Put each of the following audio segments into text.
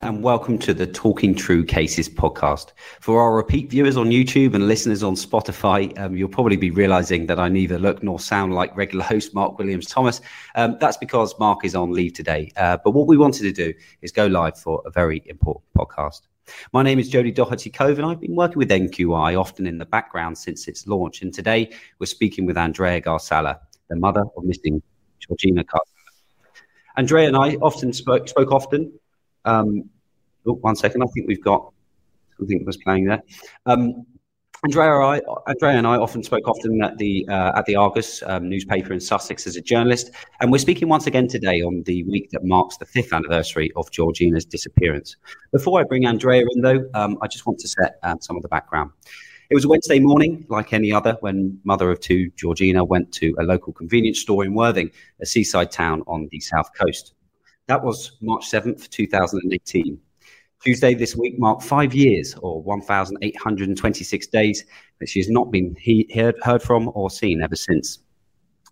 and welcome to the Talking True Cases podcast. For our repeat viewers on YouTube and listeners on Spotify, um, you'll probably be realizing that I neither look nor sound like regular host Mark Williams Thomas. Um, that's because Mark is on leave today. Uh, but what we wanted to do is go live for a very important podcast. My name is Jody Doherty Cove, and I've been working with NQI often in the background since its launch. And today we're speaking with Andrea Gharsallah, the mother of missing Georgina Gharsallah. Andrea and I often spoke, spoke often um, oh, one second, I think we've got something that was playing there. Um, Andrea, I, Andrea and I often spoke often at the uh, at the Argus um, newspaper in Sussex as a journalist, and we're speaking once again today on the week that marks the fifth anniversary of Georgina's disappearance. Before I bring Andrea in, though, um, I just want to set uh, some of the background. It was a Wednesday morning, like any other, when mother of two, Georgina, went to a local convenience store in Worthing, a seaside town on the south coast. That was March 7th, 2018. Tuesday this week marked five years, or 1,826 days, that she has not been he- heard, heard from or seen ever since.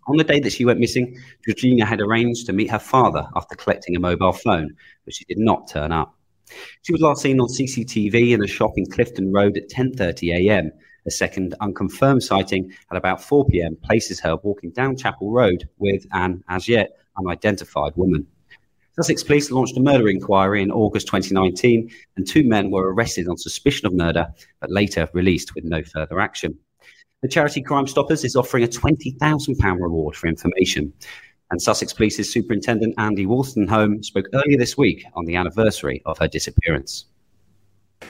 On the day that she went missing, Georgina had arranged to meet her father after collecting a mobile phone, but she did not turn up. She was last seen on CCTV in a shop in Clifton Road at 10:30 a.m. A second unconfirmed sighting at about 4 p.m. places her walking down Chapel Road with an as yet unidentified woman. Sussex Police launched a murder inquiry in August 2019, and two men were arrested on suspicion of murder, but later released with no further action. The charity Crime Stoppers is offering a £20,000 reward for information. And Sussex Police's Superintendent Andy Wolstenholme spoke earlier this week on the anniversary of her disappearance.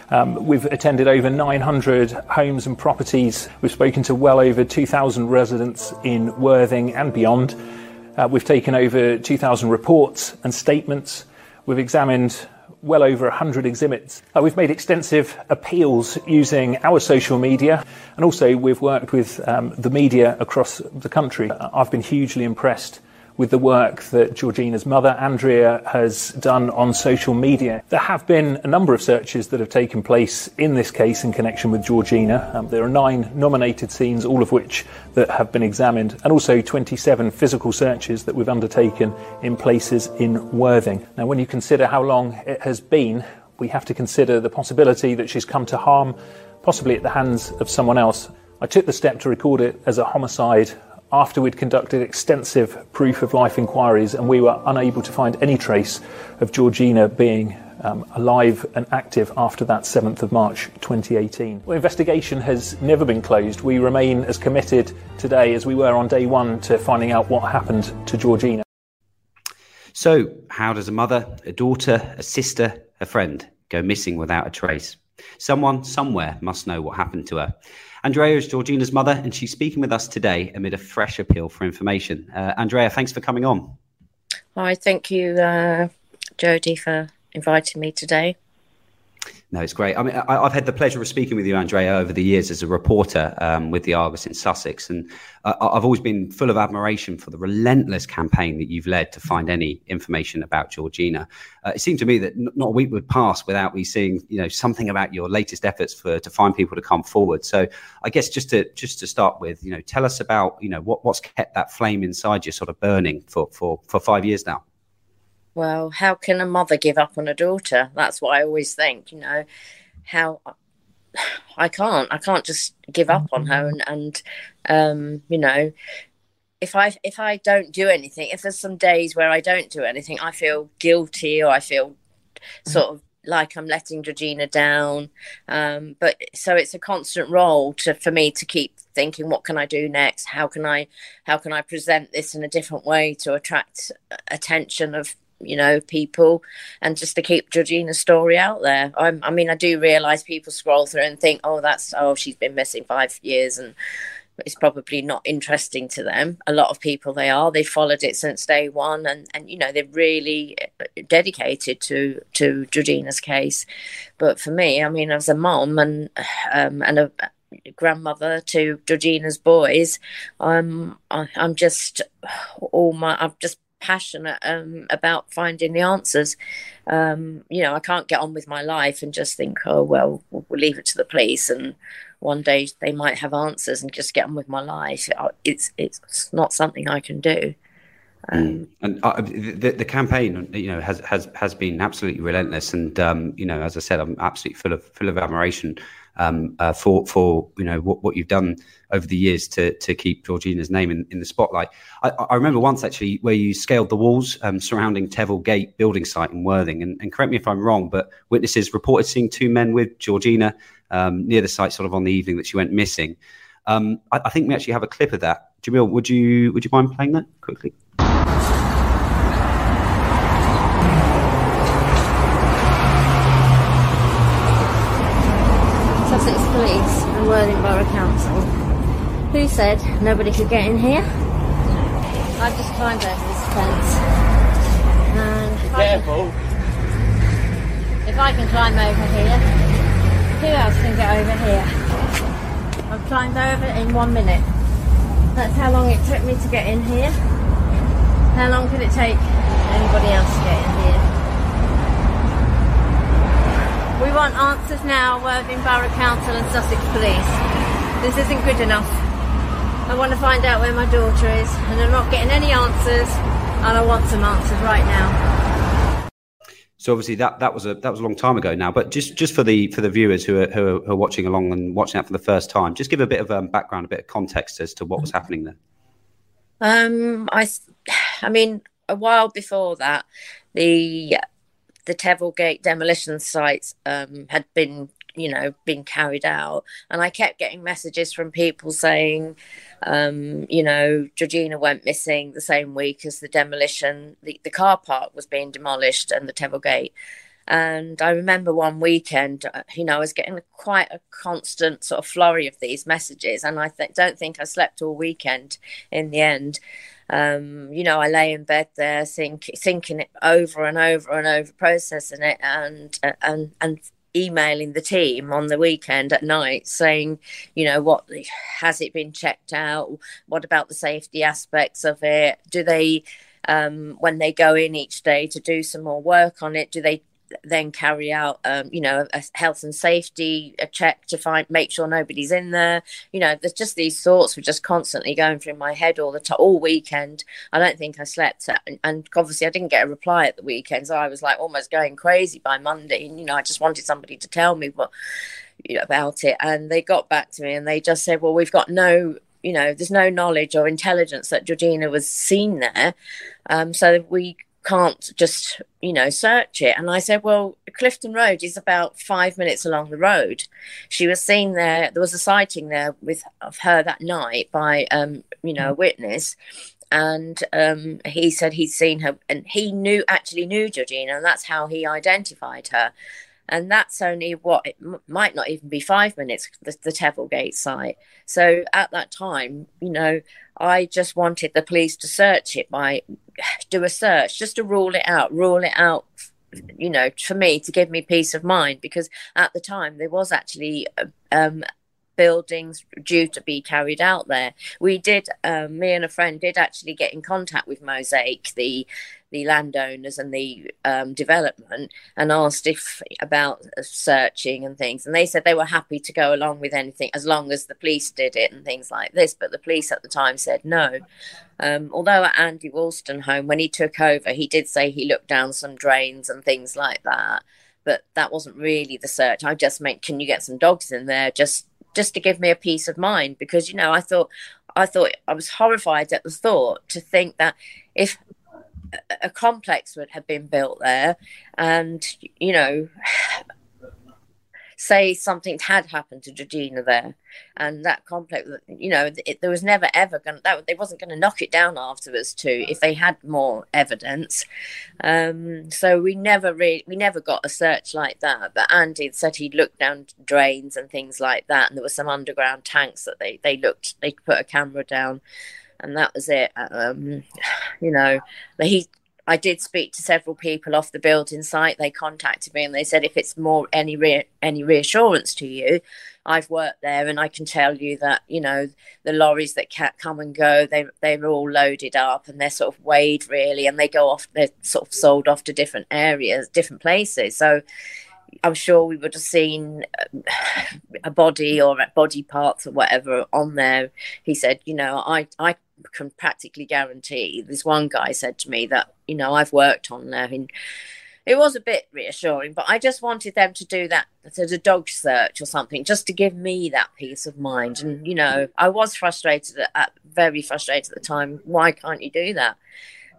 Um, we've attended over 900 homes and properties. We've spoken to well over 2,000 residents in Worthing and beyond. Uh, we've taken over 2,000 reports and statements. We've examined well over 100 exhibits. Uh, we've made extensive appeals using our social media, and also we've worked with um, the media across the country. Uh, I've been hugely impressed with the work that Georgina's mother, Andrea, has done on social media. There have been a number of searches that have taken place in this case in connection with Georgina. Um, there are nine nominated scenes, all of which that have been examined, and also 27 physical searches that we've undertaken in places in Worthing. Now, when you consider how long it has been, we have to consider the possibility that she's come to harm, possibly at the hands of someone else. I took the step to record it as a homicide after we'd conducted extensive proof of life inquiries and we were unable to find any trace of Georgina being um, alive and active after that 7th of March 2018. Well, investigation has never been closed. We remain as committed today as we were on day one to finding out what happened to Georgina. So, how does a mother, a daughter, a sister, a friend go missing without a trace? Someone somewhere must know what happened to her. Andrea is Georgina's mother, and she's speaking with us today amid a fresh appeal for information. Uh, Andrea, thanks for coming on. Hi, thank you, uh, for inviting me today. No, it's great. I mean, I, have had the pleasure of speaking with you, Andrea, over the years as a reporter um, with the Argus in Sussex, and I've always been full of admiration for the relentless campaign that you've led to find any information about Georgina. Uh, it seemed to me that not a week would pass without me seeing, you know, something about your latest efforts for to find people to come forward. So, I guess just to just to start with, you know, tell us about, you know, what, what's kept that flame inside you sort of burning for for for five years now well, how can a mother give up on a daughter? That's what I always think, you know, how I can't, I can't just give up on her. And, and um, you know, if I, if I don't do anything, if there's some days where I don't do anything, I feel guilty or I feel sort of like I'm letting Georgina down. Um, but so it's a constant role to for me to keep thinking, what can I do next? How can I how can I present this in a different way to attract attention of you know, people and just to keep Georgina's story out there. I'm, i mean, I do realize people scroll through and think, oh, that's, oh, she's been missing five years and it's probably not interesting to them. A lot of people they are. They followed it since day one, and and you know they're really uh, dedicated to to Georgina's case. But for me, I mean, as a mom and um, and a grandmother to Georgina's boys, um, I, I'm just all my I'm just passionate um, about finding the answers. Um, you know, I can't get on with my life and just think, oh well, we'll leave it to the police, and one day they might have answers, and just get on with my life. It's it's not something I can do. Mm. And uh, the, the campaign, you know, has has has been absolutely relentless. And um, you know, as I said, I'm absolutely full of full of admiration um, uh, for for you know what, what you've done over the years to to keep Georgina's name in, in the spotlight. I, I remember once actually where you scaled the walls um, surrounding Teville Gate building site in Worthing. And, and, correct me if I'm wrong, but witnesses reported seeing two men with Georgina um, near the site, sort of on the evening that she went missing. Um, I, I think we actually have a clip of that. Jamil, would you would you mind playing that quickly? Sussex Police and Worthing Borough Council. Who said nobody could get in here? I've just climbed over this fence. And Be careful. I, if I can climb over here, who else can get over here? I've climbed over in one minute. That's how long it took me to get in here. How long could it take anybody else to get in here? We want answers now, Worthing Borough Council and Sussex Police. This isn't good enough. I want to find out where my daughter is, and I'm not getting any answers, and I want some answers right now. So obviously that, that was a that was a long time ago now, but just, just for the for the viewers who are, who are, who are watching along and watching that for the first time, just give a bit of um, background, a bit of context as to what was happening there. Um, I, I mean, a while before that, the the Teville Gate demolition sites um, had been, you know, been carried out, and I kept getting messages from people saying, um, you know, Georgina went missing the same week as the demolition. The, the car park was being demolished and the Teville Gate. And I remember one weekend, uh, you know, I was getting quite a constant sort of flurry of these messages, and I th- don't think I slept all weekend in the end. Um, you know, I lay in bed there, think, thinking it over and over and over, processing it, and uh, and and emailing the team on the weekend at night saying, you know, what has it been checked out? What about the safety aspects of it? Do they, um, when they go in each day to do some more work on it, do they then carry out, um, you know, a health and safety a check to find, make sure nobody's in there. You know, there's just these thoughts were just constantly going through my head all the time, all weekend. I don't think I slept, and, and obviously I didn't get a reply at the weekend, so I was like almost going crazy by Monday. And you know, I just wanted somebody to tell me what you know, about it, and they got back to me and they just said, well, we've got no you know, there's no knowledge or intelligence that Georgina was seen there. Um, so we can't just you know search it. And i said well clifton road is about five minutes along the road. She was seen there there was a sighting there with of her that night by um you know a mm. witness. And um he said he'd seen her and he knew actually knew georgina and that's how he identified her and that's only what it m- might not even be five minutes the, the site. So at that time, you know, I just wanted the police to search it by do a search just to rule it out, rule it out. You know, for me to give me peace of mind because at the time there was actually um, buildings due to be carried out there. We did, um, me and a friend did actually get in contact with Mosaic, the the landowners and the um, development and asked if about searching and things. And they said they were happy to go along with anything as long as the police did it and things like this. But the police at the time said no. Um, although at andy Wolstenholme when he took over he did say he looked down some drains and things like that. But that wasn't really the search. I just meant can you get some dogs in there just just to give me a peace of mind? Because you know i thought I thought I was horrified at the thought to think that if a complex would have been built there, and you know, say something had happened to Georgina there, and that complex, you know, it, there was never ever going that they wasn't going to knock it down afterwards too if they had more evidence. Um, so we never really we never got a search like that. But Andy said he'd looked down drains and things like that, and there were some underground tanks that they they looked they put a camera down and that was it. Um, you know, he. I did speak to several people off the building site. They contacted me and they said, if it's more any re- any reassurance to you, I've worked there and I can tell you that you know the lorries that come and go, they they're all loaded up and they're sort of weighed really, and they go off. They're sort of sold off to different areas, different places. So I'm sure we would have seen um, a body or body parts or whatever on there. He said, you know, I, I can practically guarantee. This one guy said to me that you know I've worked on there. And it was a bit reassuring, but I just wanted them to do that as a dog search or something, just to give me that peace of mind. And you know, I was frustrated at, at very frustrated at the time. Why can't you do that?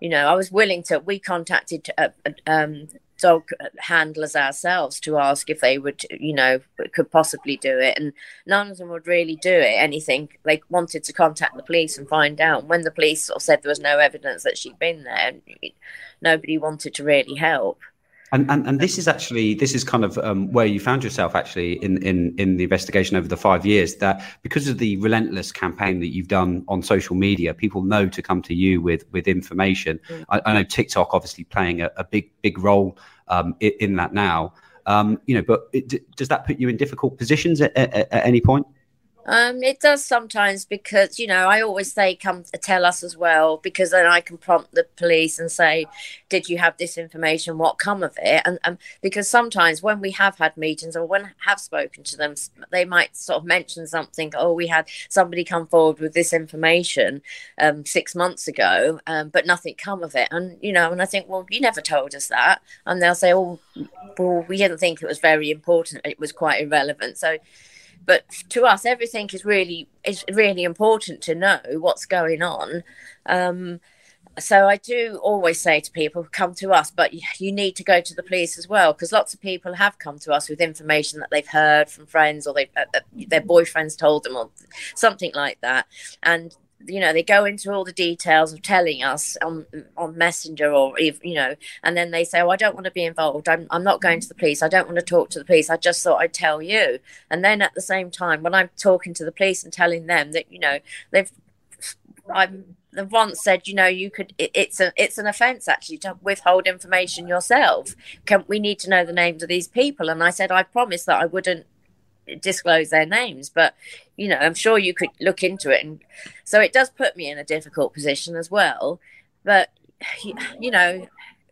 You know, I was willing to. We contacted uh, um, dog handlers ourselves to ask if they would, you know, could possibly do it. And none of them would really do it, anything. They wanted to contact the police and find out. When the police sort of said there was no evidence that she'd been there, nobody wanted to really help. And, and and this is actually this is kind of um, where you found yourself actually in, in in the investigation over the five years that because of the relentless campaign that you've done on social media, people know to come to you with with information. Mm. I, I, know TikTok obviously playing a, a big big role um, in, in, that now. Um, you know, but it, does that put you in difficult positions at, at, at any point? Um, it does sometimes because you know I always say come tell us as well because then I can prompt the police and say, did you have this information? What come of it? And, and because sometimes when we have had meetings or when have spoken to them, they might sort of mention something. Oh, we had somebody come forward with this information um, six months ago, um, but nothing come of it. And you know, and I think, well, you never told us that. And they'll say, oh, well, we didn't think it was very important. It was quite irrelevant. So but to us everything is really is really important to know what's going on. Um, so I do always say to people, come to us, but you need to go to the police as well, because lots of people have come to us with information that they've heard from friends or they uh, uh, their boyfriends told them or something like that, and you know they go into all the details of telling us on on messenger or you know and then they say oh i don't want to be involved. I'm, I'm not going to the police. I don't want to talk to the police. I just thought i'd tell you. And then at the same time when i'm talking to the police and telling them that you know they've i'm the once said you know you could it, it's a it's an offense actually to withhold information yourself. Can we need to know the names of these people. And i said i promised that i wouldn't disclose their names but you know i'm sure you could look into it and so it does put me in a difficult position as well. But you know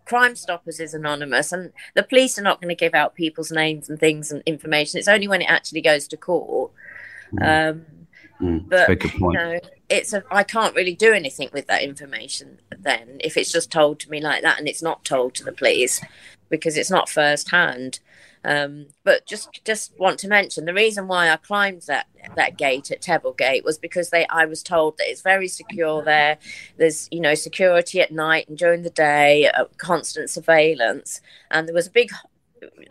crime stoppers is anonymous and the police are not going to give out people's names and things and information. It's only when it actually goes to court. Mm. um mm, but you know it's a, I can't really do anything with that information then if it's just told to me like that and it's not told to the police because it's not first hand um, but just just want to mention the reason why I climbed that that gate at Teville Gate was because they I was told that it's very secure there. There's you know security at night and during the day, uh, constant surveillance, and there was a big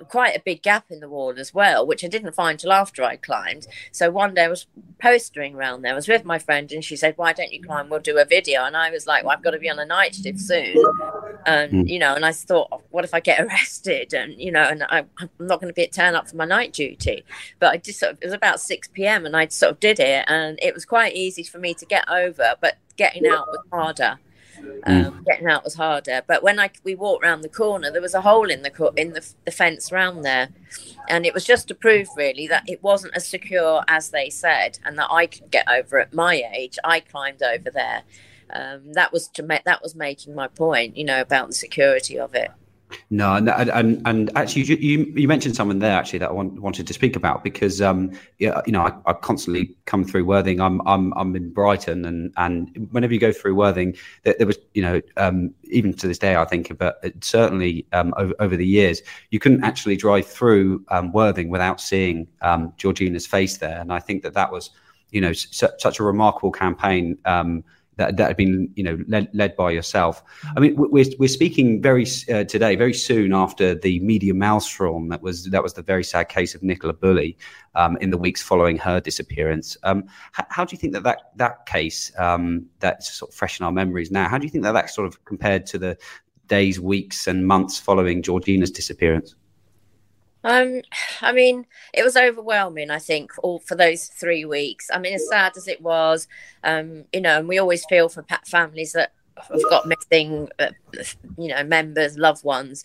quite a big gap in the wall as well, which I didn't find till after I climbed. So one day I was postering around there. I was with my friend, and she said, "Why don't you climb? We'll do a video." And I was like, "Well, I've got to be on a night shift soon," and mm. you know. And I thought, "What if I get arrested?" And you know, and I, am not going to be turn up for my night duty. But I just sort of, it was about six p.m. and I sort of did it, and it was quite easy for me to get over, but getting out was harder. Um, mm. Getting out was harder. But when I we walked around the corner, there was a hole in the in the, the fence round there, and it was just to prove really that it wasn't as secure as they said, and that I could get over at my age. I climbed over there. Um, that was to make that was making my point, you know, about the security of it. No, and and, and actually, you, you mentioned someone there actually that I want, wanted to speak about because um, yeah, you know, I, I, constantly come through Worthing. I'm I'm I'm in Brighton, and and whenever you go through Worthing, there, there was you know um, even to this day I think, but certainly um, over, over the years, you couldn't actually drive through um, Worthing without seeing um, Georgina's face there, and I think that that was you know su- such a remarkable campaign. That, that had been you know led, led by yourself. I mean, we're, we're speaking very uh, today, very soon after the media maelstrom that was that was the very sad case of Nicola Bulley um, in the weeks following her disappearance. Um, how, how, do you think that that that case um, that's sort of fresh in our memories now? How do you think that that sort of compared to the days, weeks, and months following Georgina's disappearance? Um, I mean, it was overwhelming. I think all for those three weeks. I mean, as sad as it was, um, you know, and we always feel for families that have got missing, uh, you know, members, loved ones.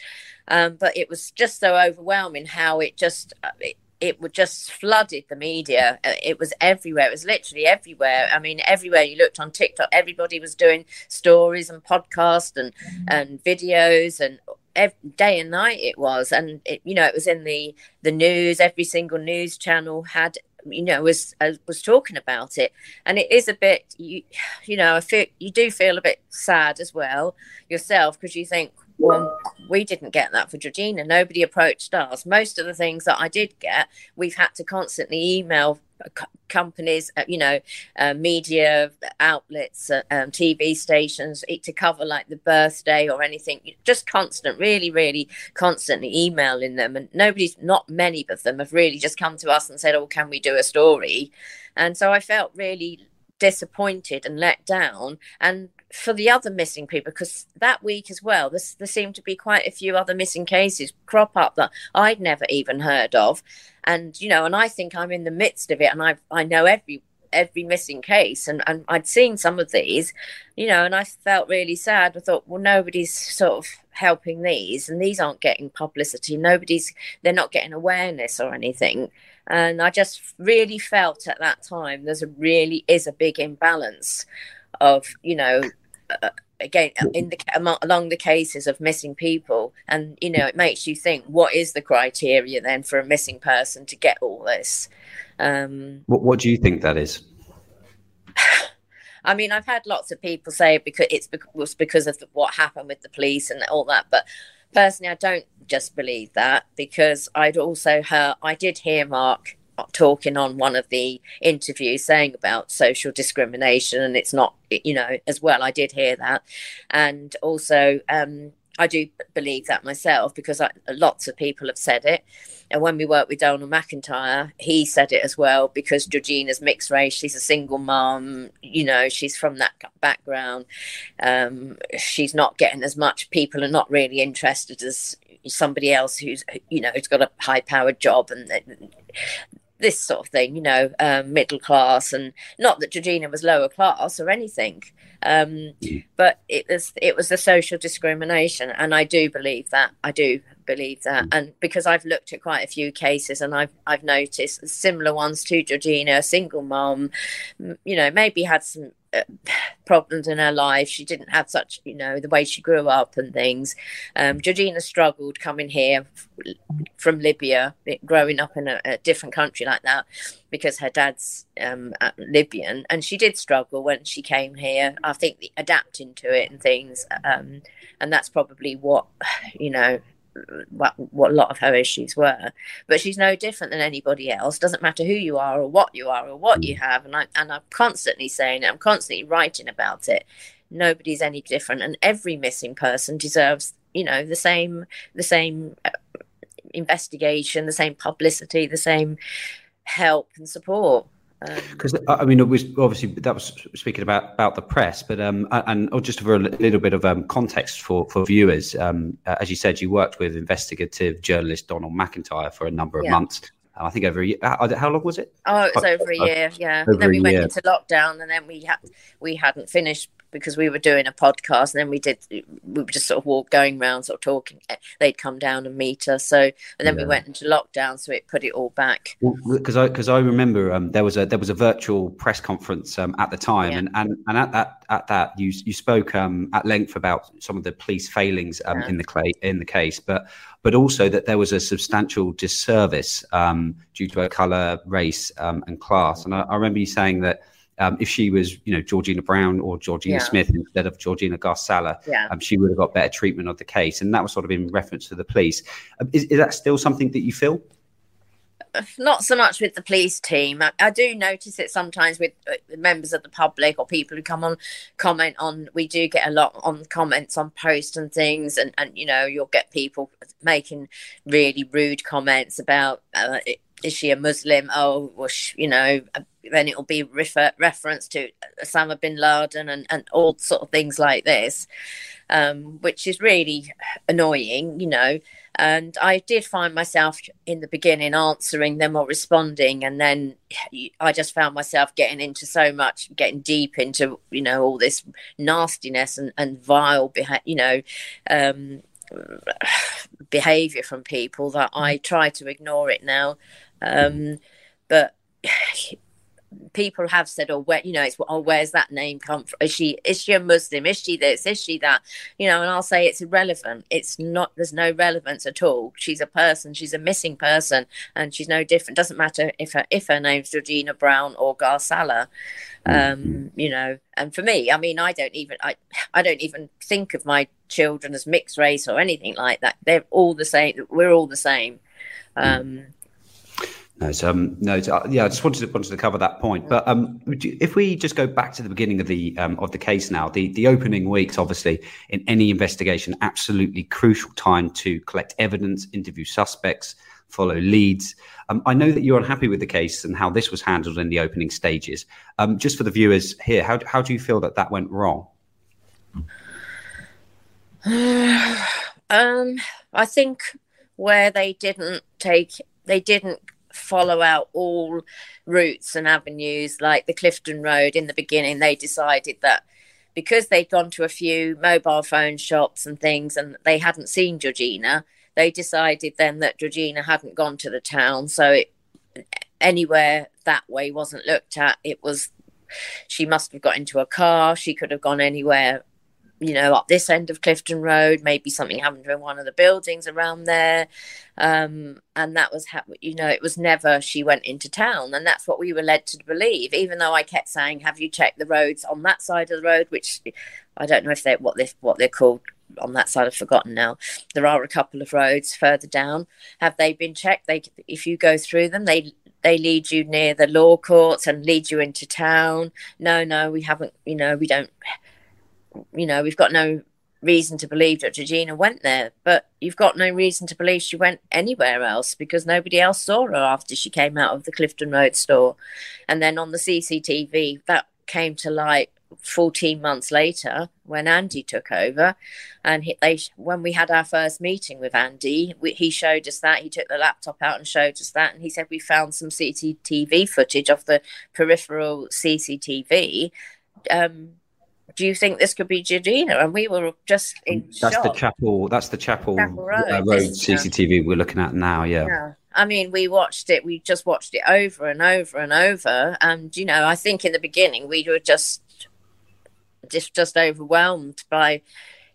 Um, but it was just so overwhelming how it just uh, it, it would just flooded the media. Uh, it was everywhere. It was literally everywhere. I mean, everywhere you looked on TikTok, everybody was doing stories and podcasts and and videos and every day and night it was and it, you know it was in the the news every single news channel had you know was uh, was talking about it. And it is a bit you you know i feel you do feel a bit sad as well yourself because you think well we didn't get that for georgina. Nobody approached us. Most of the things that i did get we've had to constantly email companies, uh, you know, uh, media outlets, uh, um, TV stations to cover like the birthday or anything. Just constant, really, really constantly emailing them. And nobody's, not many of them have really just come to us and said, oh, can we do a story? And so I felt really disappointed and let down. And for the other missing people, because that week as well, there, seemed to be quite a few other missing cases crop up that I'd never even heard of. And, you know, and I think I'm in the midst of it and I, I know every every missing case and, and I'd seen some of these, you know, and I felt really sad. I thought, well, nobody's sort of helping these and these aren't getting publicity. Nobody's, they're not getting awareness or anything. And I just really felt at that time there's a really is a big imbalance of, you know, uh, again in the along the cases of missing people and you know it makes you think what is the criteria then for a missing person to get all this? Um what, what do you think that is? I mean, I've had lots of people say because it's was because of what happened with the police and all that, but personally, I don't just believe that because I'd also heard I did hear Mark talking on one of the interviews saying about social discrimination and it's not you know as well i did hear that. And also um, i do believe that myself because I, lots of people have said it. And when we worked with donald mcintyre he said it as well because georgina's mixed race she's a single mom you know she's from that background. Um, she's not getting as much people are not really interested as somebody else who's you know who's got a high powered job and this sort of thing, you know, um, middle class, and not that Georgina was lower class or anything, um, but it was it was the social discrimination, and I do believe that. I do believe that, and because I've looked at quite a few cases, and I've I've noticed similar ones to Georgina, a single mom, you know, maybe had some uh, problems in her life. She didn't have such, you know, the way she grew up and things. Um, Georgina struggled coming here from Libya, growing up in a, a different country like that, because her dad's um, Libyan, and she did struggle when she came here. I think adapting to it and things, um, and that's probably what you know what, what a lot of her issues were. But she's no different than anybody else. Doesn't matter who you are or what you are or what you mm. have. And I and I'm constantly saying it. I'm constantly writing about it. Nobody's any different, and every missing person deserves, you know, the same the same uh, investigation, the same publicity, the same help and support. Because um, I mean, it was obviously that was speaking about about the press, but um, and oh, just for a little bit of um, context for for viewers, um, as you said, you worked with investigative journalist Donald McIntyre for a number of yeah. months. I think over a year. How long was it? Oh, it was over a year. Yeah. Over then we went year. into lockdown, and then we had we hadn't finished because we were doing a podcast and then we did we were just sort of walk going around sort of talking they'd come down and meet us so and then yeah. we went into lockdown so it put it all back because well, i because i remember um, there was a there was a virtual press conference um, at the time yeah. and, and and at that at that you you spoke um, at length about some of the police failings um, yeah. in the clay in the case but but also that there was a substantial disservice um, due to color race um, and class and I, I remember you saying that um, if she was, you know, Georgina Brown or Georgina yeah. Smith instead of Georgina Gharsallah, yeah. um, she would have got better treatment of the case. And that was sort of in reference to the police. Um, is, is that still something that you feel? Not so much with the police team. I, I do notice it sometimes with uh, members of the public or people who come on comment on. We do get a lot on comments on posts and things, and and you know you'll get people making really rude comments about uh, is she a Muslim? Oh, well, you know, then it'll be refer- reference to Osama bin Laden and, and all sort of things like this, um, which is really annoying, you know. And I did find myself in the beginning answering them or responding, and then I just found myself getting into so much, getting deep into, you know, all this nastiness and, and vile, beha- you know, um, behavior from people that I try to ignore it now um, but people have said, "Oh, where you know, it's oh, where's that name come from? Is she is she a Muslim? Is she this? Is she that? You know?" And I'll say it's irrelevant. It's not. There's no relevance at all. She's a person. She's a missing person, and she's no different. Doesn't matter if her if her name's Georgina Brown or Gharsallah. Um, you know, and for me, I mean, I don't even I I don't even think of my children as mixed race or anything like that. They're all the same. We're all the same. Um, no, so, um, no, so, uh, yeah, I just wanted to wanted to cover that point. But um, if we just go back to the beginning of the um, of the case now, the the opening weeks, obviously, in any investigation, absolutely crucial time to collect evidence, interview suspects, follow leads. Um, I know that you're unhappy with the case and how this was handled in the opening stages. Um, just for the viewers here, how how do you feel that that went wrong? um, I think where they didn't take, they didn't follow out all routes and avenues like the Clifton Road in the beginning. They decided that because they'd gone to a few mobile phone shops and things and they hadn't seen Georgina, they decided then that Georgina hadn't gone to the town. So it, anywhere that way wasn't looked at. It was she must have got into a car. She could have gone anywhere you know, up this end of Clifton Road, maybe something happened in one of the buildings around there. Um, and that was, how, you know, it was never she went into town. And that's what we were led to believe, even though I kept saying, have you checked the roads on that side of the road? Which I don't know if they what, they, what they're called on that side. I've forgotten now. There are a couple of roads further down. Have they been checked? They, if you go through them, they they lead you near the law courts and lead you into town. No, no, we haven't. You know, we don't you know, we've got no reason to believe that Georgina went there, but you've got no reason to believe she went anywhere else because nobody else saw her after she came out of the Clifton Road store. And then on the CCTV, that came to light 14 months later when Andy took over. And he, they, when we had our first meeting with Andy, we, he showed us that. He took the laptop out and showed us that. And he said, We found some CCTV footage of the peripheral CCTV. Um, do you think this could be Georgina? And we were just in That's shock. the chapel. That's the chapel, Chapel Road, uh, road? CCTV we're looking at now. Yeah. Yeah. I mean, we watched it. We just watched it over and over and over. And you know, I think in the beginning we were just, just, just overwhelmed by,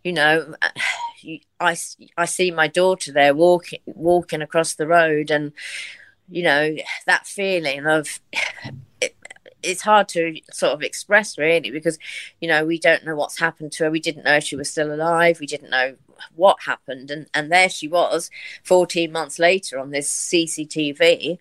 you know, I, I see my daughter there walking, walking across the road, and you know that feeling of it's hard to sort of express really because you know we don't know what's happened to her. We didn't know if she was still alive. We didn't know what happened. And and there she was 14 months later on this cctv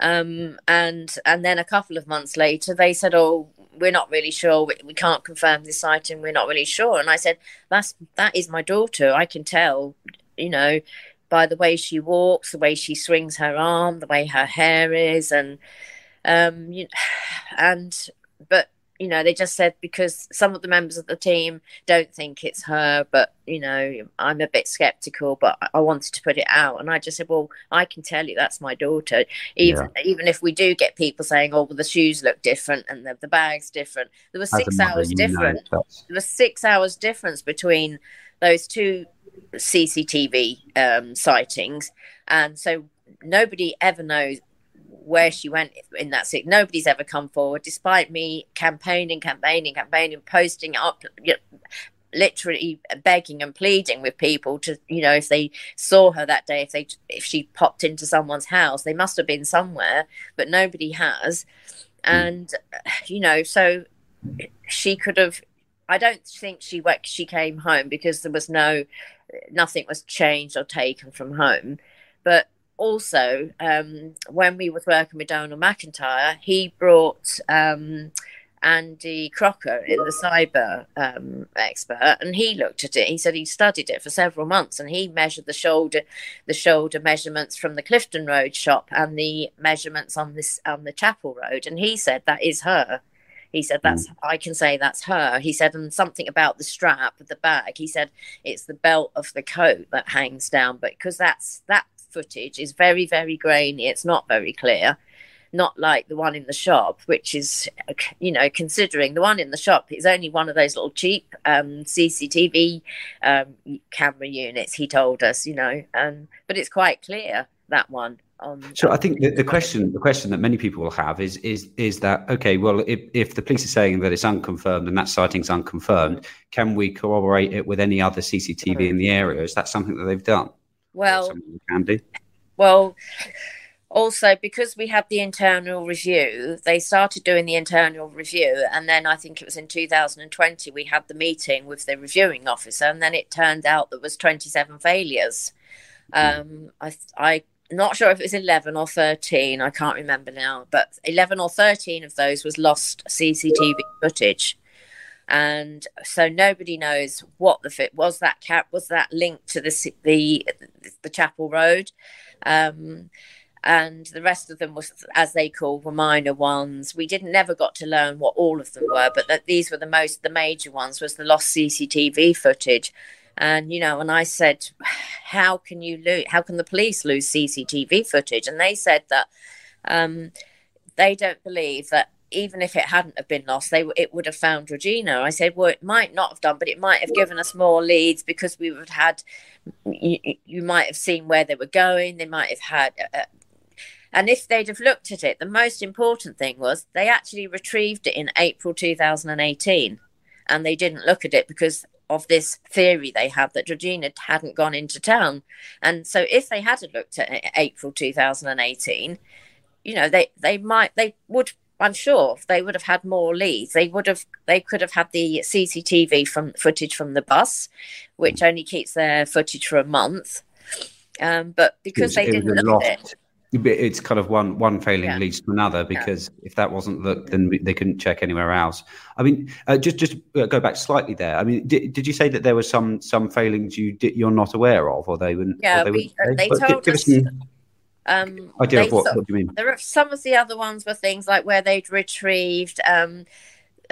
um, and and then a couple of months later they said oh we're not really sure. We, we can't confirm this item we're not really sure. And i said that's that is my daughter. I can tell you know by the way she walks the way she swings her arm the way her hair is and um, you, and but you know they just said because some of the members of the team don't think it's her, but you know I'm a bit skeptical, but I wanted to put it out, and I just said, well, I can tell you that's my daughter. Even yeah. even if we do get people saying, oh, well, the shoes look different and the, the bag's different, there was six hours different. There was six hours difference between those two CCTV um, sightings, and so nobody ever knows where she went in that sick. Nobody's ever come forward, despite me campaigning, campaigning, campaigning, posting up, you know, literally begging and pleading with people to, you know, if they saw her that day, if they if she popped into someone's house, they must have been somewhere, but nobody has, hmm. and you know, so she could have. I don't think she went, she came home because there was no nothing was changed or taken from home, but also, um, when we was working with Donald McIntyre, he brought um, Andy Crocker in the cyber um, expert, and he looked at it. He said he studied it for several months, and he measured the shoulder, the shoulder measurements from the Clifton Road shop and the measurements on this on the Chapel Road, and he said that is her. He said that's mm. I can say that's her. He said and something about the strap of the bag. He said it's the belt of the coat that hangs down, but because that's that footage is very, very grainy. It's not very clear. Not like the one in the shop, which is, you know, considering the one in the shop is only one of those little cheap um, CCTV um, camera units. He told us, you know, um, but it's quite clear. that one. so I think the, the, question the question that many people will have is is is that okay? Well, if, if the police are saying that it's unconfirmed and that sighting's unconfirmed, can we corroborate it with any other CCTV in the area? Is that something that they've done? Well, can do. Well, also because we had the internal review, they started doing the internal review, and then I think it was in 2020 we had the meeting with the reviewing officer, and then it turned out there was 27 failures. Um, I, I not sure if it was 11 or 13 i can't remember now but 11 or 13 of those was lost cctv footage and so nobody knows what the fit was that cap was that linked to the the the chapel road? Um, and the rest of them was as they call were minor ones. We didn't never got to learn what all of them were but that these were the most the major ones was the lost cctv footage. And you know and i said how can you lose how can the police lose cctv footage? And they said that um, they don't believe that even if it hadn't have been lost they it would have found regina. I said well it might not have done but it might have given us more leads because we would have had you, you might have seen where they were going. They might have had uh, uh, and if they'd have looked at it the most important thing was they actually retrieved it in april 2018 and they didn't look at it because of this theory they had that Georgina hadn't gone into town. And so if they had looked at April 2018, you know, they, they might, they would, I'm sure they would have had more leads. They would have, they could have had the CCTV from footage from the bus, which only keeps their footage for a month. Um, but because they didn't look at it, it's kind of one one failing yeah. leads to another because yeah. if that wasn't looked, then they couldn't check anywhere else. I mean, uh, just just uh, go back slightly there. I mean, did, did you say that there were some some failings you did, you're not aware of, or they wouldn't? Yeah, they, we, uh, they told us. Um, idea of what, what, do you mean? There are some of the other ones were things like where they'd retrieved um,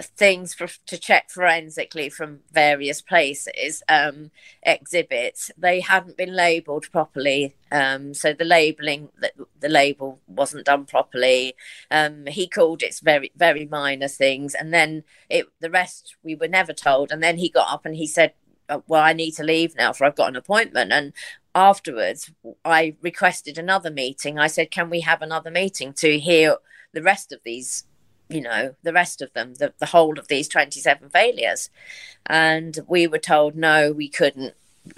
things for, to check forensically from various places, um, exhibits, they hadn't been labelled properly. Um, so the labelling, the, the label wasn't done properly. Um, he called it very, very minor things. And then it, the rest we were never told. And then he got up and he said, uh, well, I need to leave now for I've got an appointment. And afterwards, I requested another meeting. I said, can we have another meeting to hear the rest of these you know the rest of them the, the whole of these 27 failures and we were told no we couldn't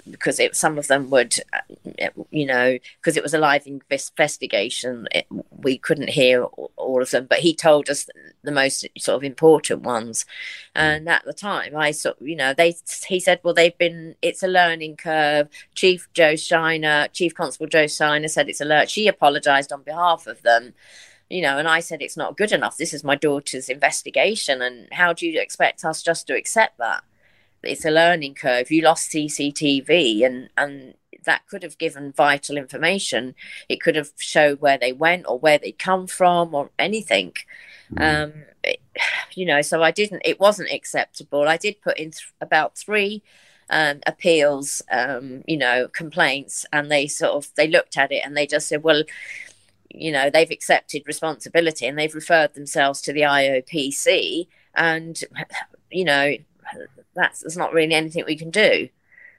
because it some of them would uh, you know because it was a live investigation it, we couldn't hear all of them but he told us the most sort of important ones mm. and at the time i sort you know they he said well they've been it's a learning curve chief Jo Shiner chief constable Jo Shiner said it's a alert she apologized on behalf of them you know, and I said it's not good enough. This is my daughter's investigation, and how do you expect us just to accept that? It's a learning curve. You lost CCTV, and and that could have given vital information. It could have showed where they went or where they'd come from or anything. Mm. Um, it, you know, so I didn't. It wasn't acceptable. I did put in th- about three um, appeals, um, you know, complaints, and they sort of they looked at it and they just said, well, you know they've accepted responsibility and they've referred themselves to the IOPC and you know that's there's not really anything we can do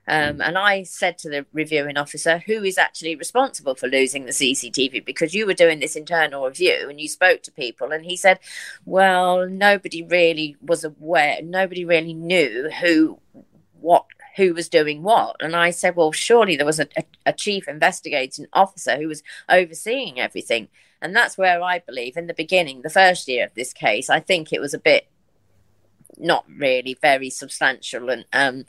um, and I said to the reviewing officer, who is actually responsible for losing the CCTV? Because you were doing this internal review and you spoke to people. And he said, well, nobody really was aware, nobody really knew who, what who was doing what. And I said, well, surely there was a, a, a chief investigating officer who was overseeing everything. And that's where I believe in the beginning, the first year of this case, I think it was a bit not really very substantial and, um,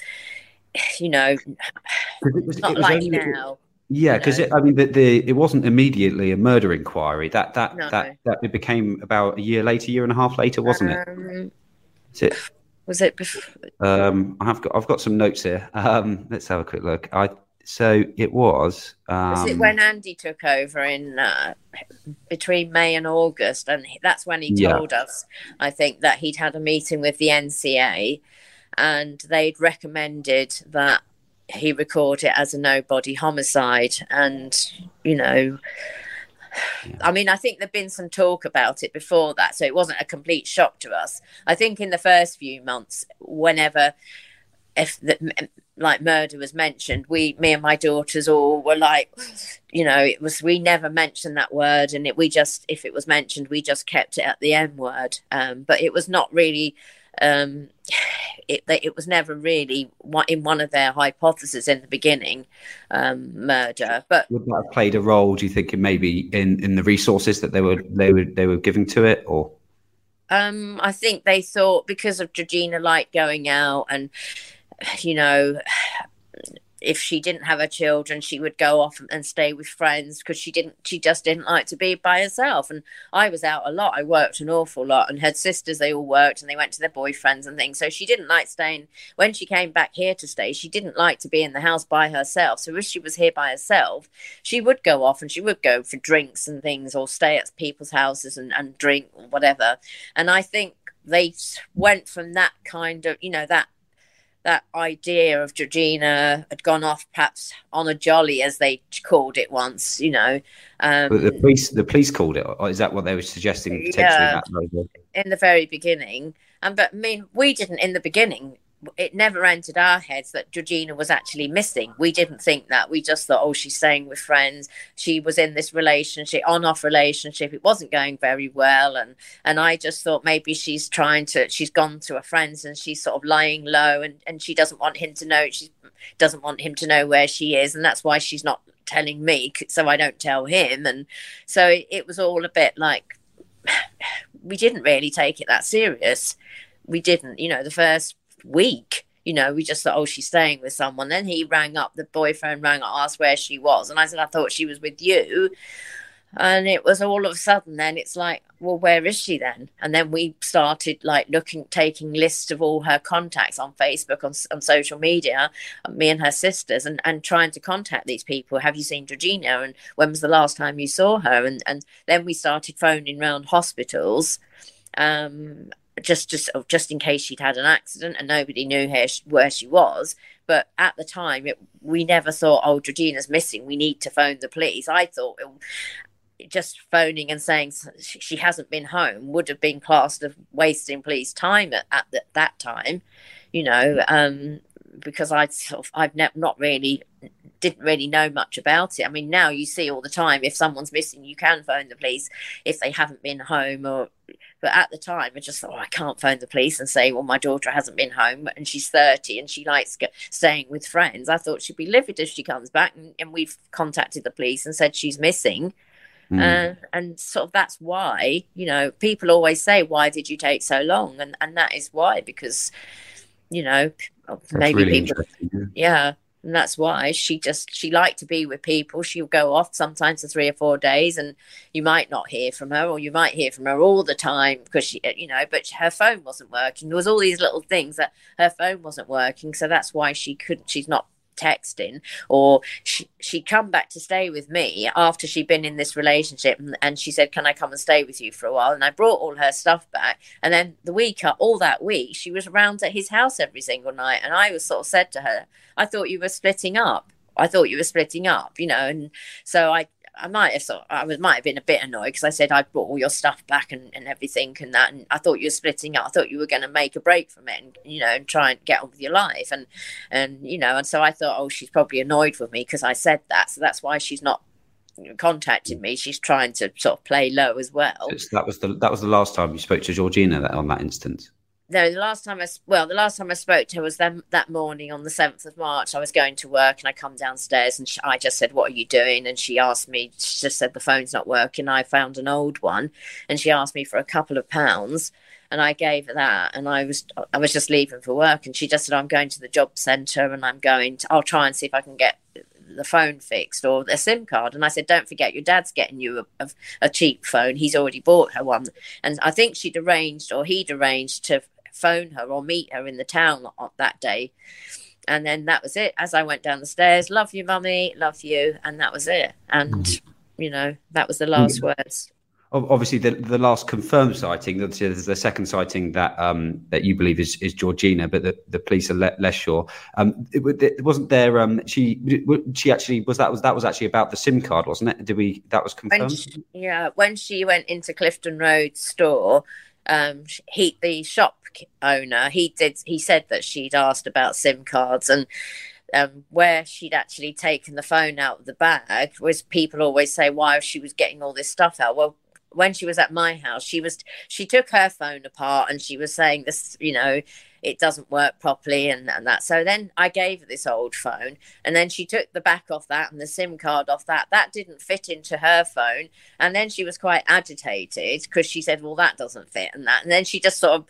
you know, it was, not it was like only, now. Yeah, because I mean, the, the, it wasn't immediately a murder inquiry. That that no. that that it became about a year later, year and a half later, wasn't um, it? it? Was it before? Um, I've got I've got some notes here. Um, let's have a quick look. I so it was. Um, was it when Andy took over in uh, between May and August, and that's when he told yeah. us, I think, that he'd had a meeting with the NCA, and they'd recommended that he record it as a no body homicide, and you know I mean, I think there'd been some talk about it before that, so it wasn't a complete shock to us. I think in the first few months, whenever if the, like murder was mentioned, we, me and my daughters all were like, you know, it was, we never mentioned that word. And it, we just, if it was mentioned, we just kept it at the M word. Um, but it was not really, um, it, it was never really in one of their hypotheses in the beginning, um, murder. But would that have played a role? Do you think, maybe in, in the resources that they were they were they were giving to it, or? Um, I think they thought because of Georgina Light going out and you know, if she didn't have her children, she would go off and stay with friends because she didn't. She just didn't like to be by herself. And I was out a lot. I worked an awful lot, and had sisters. They all worked, and they went to their boyfriends and things. So she didn't like staying. When she came back here to stay, she didn't like to be in the house by herself. So if she was here by herself, she would go off and she would go for drinks and things, or stay at people's houses and, and drink or whatever. And I think they went from that kind of, you know, that that idea of Georgina had gone off perhaps on a jolly, as they called it once, you know. Um, but the police, the police called it. Or is that what they were suggesting? Potentially yeah, in the very beginning, and but I mean, we didn't in the beginning it never entered our heads that Georgina was actually missing. We didn't think that. We just thought, oh, she's staying with friends. She was in this relationship, on-off relationship. It wasn't going very well, and and I just thought maybe she's trying to. She's gone to her friends and she's sort of lying low, and and she doesn't want him to know. She doesn't want him to know where she is, and that's why she's not telling me, so I don't tell him. And so it, it was all a bit like we didn't really take it that serious. We didn't, you know, the first week. You know, we just thought, oh, she's staying with someone. Then he rang up, the boyfriend rang up, asked where she was. And I said, I thought she was with you. And it was all of a sudden, then it's like, well, where is she then? And then we started like looking, taking lists of all her contacts on Facebook, on, on social media, me and her sisters, and, and trying to contact these people. Have you seen Georgina? And when was the last time you saw her? And, and then we started phoning around hospitals. Um, just just oh, just in case she'd had an accident and nobody knew her, where she was. But at the time, it, we never thought, "Oh, Georgina's missing. We need to phone the police." I thought it, just phoning and saying she hasn't been home would have been classed as wasting police time at, at the, that time, you know, um, because I sort of, I've ne- not really didn't really know much about it. I mean, now you see all the time if someone's missing, you can phone the police if they haven't been home or but at the time, I just thought, oh, I can't phone the police and say, well, my daughter hasn't been home and she's 30 and she likes staying with friends. I thought she'd be livid if she comes back. And, and we've contacted the police and said she's missing. Mm. Uh, and sort of that's why, you know, people always say, why did you take so long? And, and that is why, because, you know, maybe really people, yeah and that's why she just she liked to be with people. She'll go off sometimes for three or four days and you might not hear from her or you might hear from her all the time because she you know but her phone wasn't working. There was all these little things that her phone wasn't working. So that's why she couldn't she's not texting or she, she'd come back to stay with me after she'd been in this relationship and, and, she said can i come and stay with you for a while? And i brought all her stuff back. And then the week uh, all that week she was around at his house every single night. And i was sort of said to her i thought you were splitting up. I thought you were splitting up, you know, and so I I might have thought I was might have been a bit annoyed because I said I'd brought all your stuff back and, and everything and that, and I thought you were splitting up. I thought you were going to make a break from it, and you know, and try and get on with your life, and and you know, and so I thought, oh, she's probably annoyed with me because I said that, so that's why she's not contacted me. She's trying to sort of play low as well. So that was the that was the last time you spoke to Georgina that, on that instance the last time I well, the last time I spoke to her was then that morning on the seventh of March. I was going to work and I come downstairs and she, I just said, "What are you doing?" And she asked me. She just said the phone's not working. I found an old one, and she asked me for a couple of pounds, and I gave her that. And I was I was just leaving for work, and she just said, "I'm going to the job centre and I'm going. To, I'll try and see if I can get the phone fixed or a SIM card. And I said, don't forget, your dad's getting you a, a, a, cheap phone. He's already bought her one. And I think she'd arranged or he'd arranged to phone her or meet her in the town that day. And then that was it. As I went down the stairs, love you, mummy, love you. And that was it. And, mm-hmm. you know, that was the last mm-hmm. words obviously the, the last confirmed sighting there's the second sighting that um, that you believe is, is georgina but the, the police are le- less sure um, it, it, wasn't there um, she she actually was that was that was actually about the sim card wasn't it did we that was confirmed when she, yeah when she went into clifton road store um, he the shop owner he did he said that she'd asked about sim cards and um, where she'd actually taken the phone out of the bag was people always say why she was getting all this stuff out? Well when she was at my house she was she took her phone apart and she was saying this you know it doesn't work properly and, and that. So then I gave her this old phone and then she took the back off that and the SIM card off that. That didn't fit into her phone. And then she was quite agitated because she said, well, that doesn't fit and that. And then she just sort of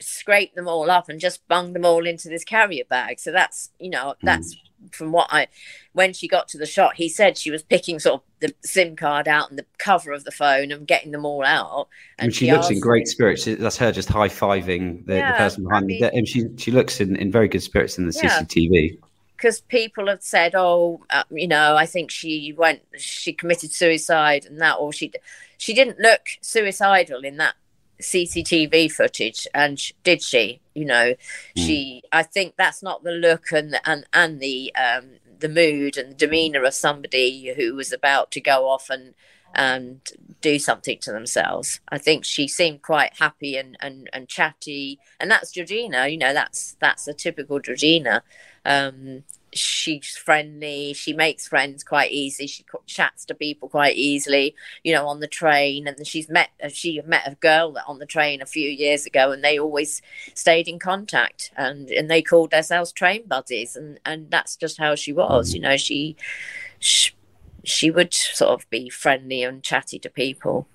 scraped them all up and just bunged them all into this carrier bag. So that's, you know, that's mm from what I, when she got to the shot, he said she was picking sort of the SIM card out and the cover of the phone and getting them all out. And, she, she looks in great spirits. That's her just high fiving the, yeah, the, person behind I mean, me. And she she looks in, in very good spirits in the yeah. CCTV. Because people have said, "Oh, uh, you know, I think she went, she committed suicide, and that, or she, she didn't look suicidal in that CCTV footage, and did she? You know, mm. she. I think that's not the look and and and the um, the mood and the demeanor of somebody who was about to go off and and do something to themselves. I think she seemed quite happy and and, and chatty, and that's Georgina. You know, that's that's a typical Georgina. Um, she's friendly she makes friends quite easily she chats to people quite easily you know on the train and she's met uh, she met a girl on the train a few years ago and they always stayed in contact and and they called themselves train buddies and and that's just how she was you know she she, she would sort of be friendly and chatty to people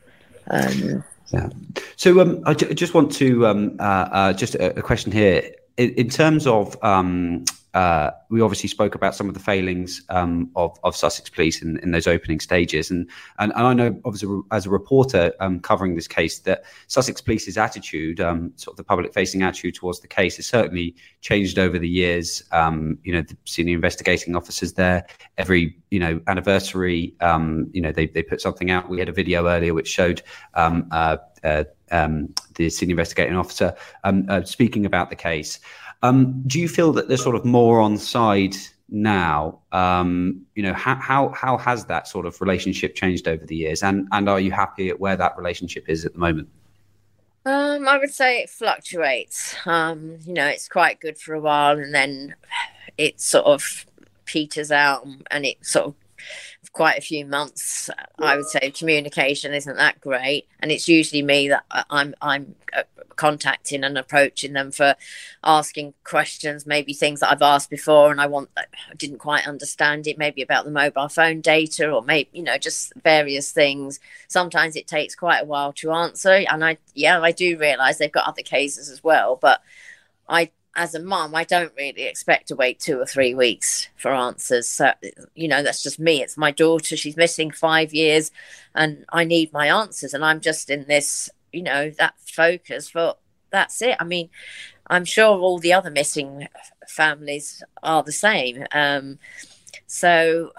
um, yeah. So um, I just want to um, uh, uh, just a, a question here. In, in terms of um, uh, we obviously spoke about some of the failings um, of, of Sussex Police in, in those opening stages, and, and and I know obviously as a reporter um, covering this case that Sussex Police's attitude, um, sort of the public-facing attitude towards the case, has certainly changed over the years. Um, you know, the senior investigating officers there every you know anniversary, um, you know they they put something out. We had a video earlier which showed. Um, uh, uh, the senior investigating officer uh, speaking about the case. Um, do you feel that there's sort of more on side now? Um, you know, how, how how has that sort of relationship changed over the years, and and are you happy at where that relationship is at the moment? Um, I would say it fluctuates. Um, you know, it's quite good for a while, and then it sort of peters out, and it sort of quite a few months, I would say communication isn't that great, and it's usually me that I'm I'm uh, contacting and approaching them for asking questions, maybe things that I've asked before and I want I didn't quite understand it, maybe about the mobile phone data or maybe you know just various things. Sometimes it takes quite a while to answer, and I yeah I do realise they've got other cases as well, but I as a mum, I don't really expect to wait two or three weeks for answers. So, you know, that's just me. It's my daughter. She's missing five years and I need my answers. And I'm just in this, you know, that focus for that's it. I mean, I'm sure all the other missing families are the same. Um, so,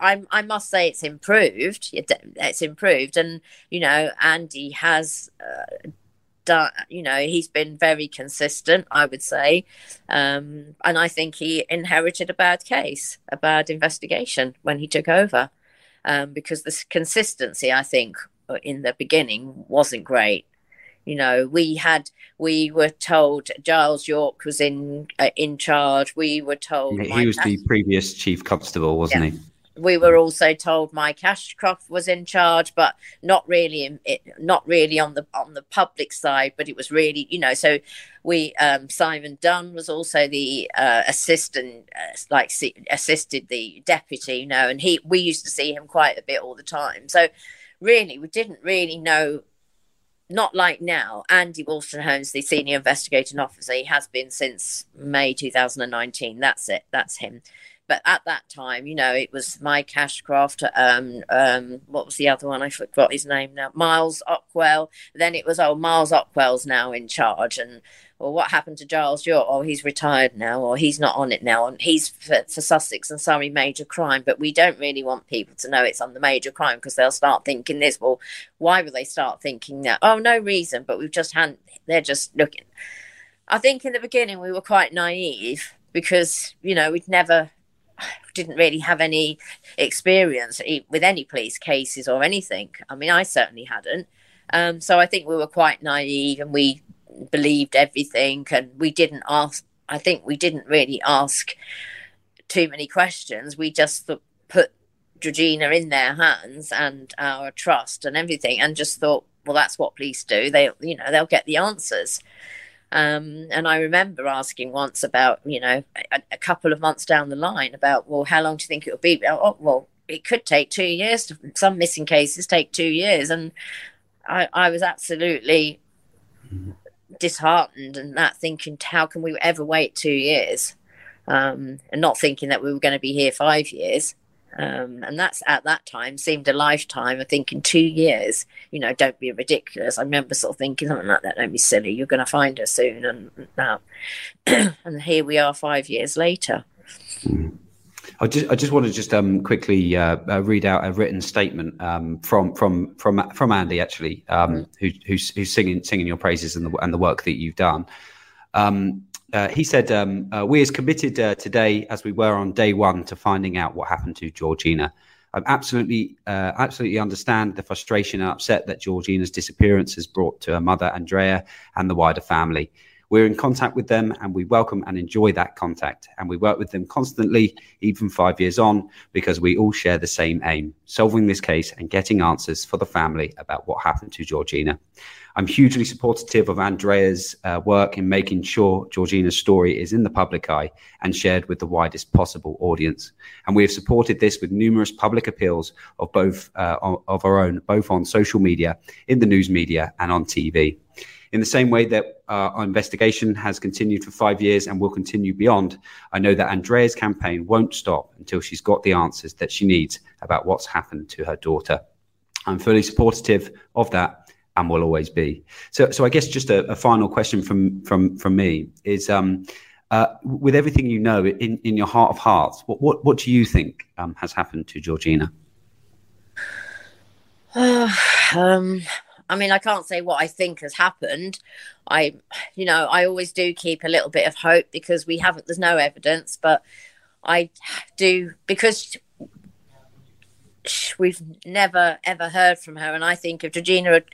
I, I must say it's improved. It's improved, and you know, Andy has uh, done, you know, he's been very consistent, I would say. Um, and I think he inherited a bad case, a bad investigation when he took over. Um, because the consistency, I think, in the beginning wasn't great. You know, we had, we were told Giles York was in uh, in charge. We were told he was the previous chief constable, wasn't yeah. he? We were also told Mike Ashcroft was in charge, but not really in not really on the on the public side, but it was really you know. So we um, Simon Dunn was also the uh, assistant, uh, like assisted the deputy, you know, and he we used to see him quite a bit all the time. So really, we didn't really know. Not like now. Andy Wolstenholme's the senior investigating officer. He has been since May 2019. That's it. That's him but at that time, you know, it was Mike Ashcroft. Um, um, what was the other one? I forgot his name now. Miles Ockwell. Then it was oh, Miles Ockwell's now in charge, and well, what happened to Giles York? Oh, he's retired now, or he's not on it now, and he's for, for Sussex and Surrey major crime. But we don't really want people to know it's on the major crime because they'll start thinking this. Well, why would they start thinking that? Oh, no reason. But we've just had they're just looking. I think in the beginning we were quite naive because you know we'd never didn't really have any experience with any police cases or anything. I mean, I certainly hadn't. Um, so I think we were quite naive and we believed everything and we didn't ask, I think we didn't really ask too many questions. We just put Georgina in their hands and our trust and everything and just thought, well, that's what police do. They, you know, they'll get the answers. Um, and I remember asking once about, you know, a, a, couple of months down the line about, well, how long do you think it will be? Oh, well, it could take two years. Some missing cases take two years. And I, I was absolutely disheartened and that thinking, how can we ever wait two years? Um, and not thinking that we were going to be here five years. Um, and that's at that time seemed a lifetime. I think in two years, you know, don't be ridiculous. I remember sort of thinking something like that. Don't be silly. You're going to find her soon. And now, and here we are, five years later. I just, I just want to just um, quickly uh, uh, read out a written statement um, from from from from Andy actually, um, mm. who, who's, who's singing singing your praises and the and the work that you've done. Um, uh, he said, um, uh, "We're as committed uh, today as we were on day one to finding out what happened to Georgina. I absolutely, uh, absolutely understand the frustration and upset that Georgina's disappearance has brought to her mother, Andrea, and the wider family. We're in contact with them, and we welcome and enjoy that contact. And we work with them constantly, even five years on, because we all share the same aim: solving this case and getting answers for the family about what happened to Georgina." I'm hugely supportive of Andrea's uh, work in making sure Georgina's story is in the public eye and shared with the widest possible audience. And we have supported this with numerous public appeals of both uh, of our own, both on social media, in the news media, and on TV. In the same way that uh, our investigation has continued for five years and will continue beyond, I know that Andrea's campaign won't stop until she's got the answers that she needs about what's happened to her daughter. I'm fully supportive of that and will always be. So, so I guess just a, a final question from from from me is, um, uh, with everything you know in, in your heart of hearts, what what, what do you think um, has happened to Georgina? um, I mean, I can't say what I think has happened. I, you know, I always do keep a little bit of hope because we haven't. There's no evidence, but I do because we've never ever heard from her. And I think if Georgina had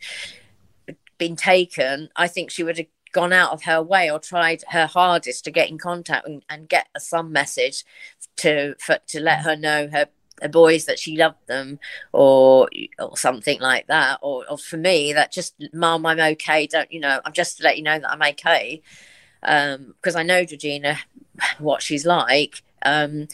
been taken, I think she would have gone out of her way or tried her hardest to get in contact and, and get some message to for, to let her know her, her boys that she loved them or or something like that. Or, or for me, that just mom, I'm okay. Don't you know? I'm just to let you know that I'm okay because um, I know Georgina, what she's like. Um,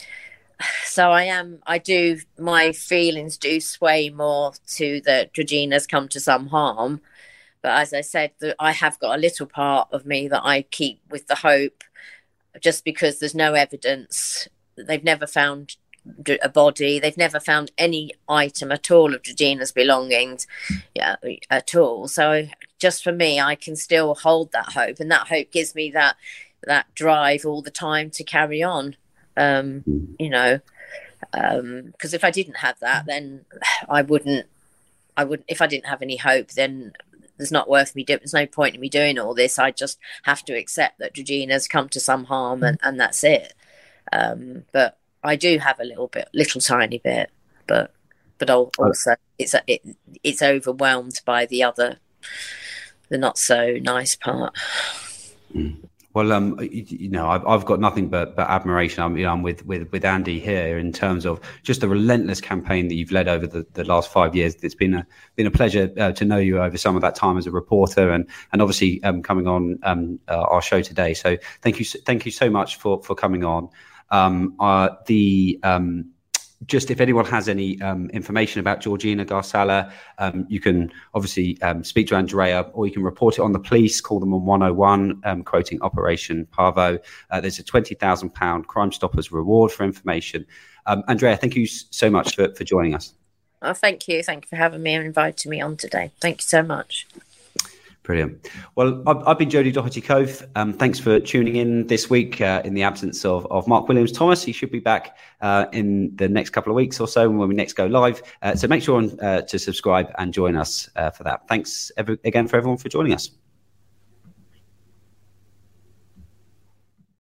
so I am. I do. My feelings do sway more to that Georgina's come to some harm, but as I said, the, I have got a little part of me that I keep with the hope, just because there's no evidence. They've never found a body. They've never found any item at all of Georgina's belongings, yeah, at all. So just for me, I can still hold that hope, and that hope gives me that that drive all the time to carry on um, you know, because um, if I didn't have that, then I wouldn't. I wouldn't if I didn't have any hope, then there's not worth me doing. There's no point in me doing all this. I just have to accept that Georgina's come to some harm, and, and that's it. Um, but I do have a little bit, little tiny bit, but but also it's it, it's overwhelmed by the other, the not so nice part. Well, um, you, you, know, I've, I've got nothing but, but admiration. I'm, you know, I'm with, with, with Andy here in terms of just the relentless campaign that you've led over the, the last five years. It's been a been a pleasure uh, to know you over some of that time as a reporter, and and obviously um, coming on um, uh, our show today. So thank you, thank you so much for for coming on. Um, uh, the um, just if anyone has any um, information about Georgina Gharsallah, um, you can obviously um, speak to Andrea or you can report it on the police, call them on 101, um, quoting Operation Parvo. Uh, there's a £20,000 Crime Stoppers reward for information. Um, Andrea, thank you so much for, for joining us. Oh, thank you. Thank you for having me and inviting me on today. Thank you so much. Brilliant. Well, I've, I've been Jody Doherty Cove. Um, thanks for tuning in this week uh, in the absence of, of Mark Williams Thomas. He should be back uh, in the next couple of weeks or so when we next go live. Uh, so make sure uh, to subscribe and join us uh, for that. Thanks every, again for everyone for joining us.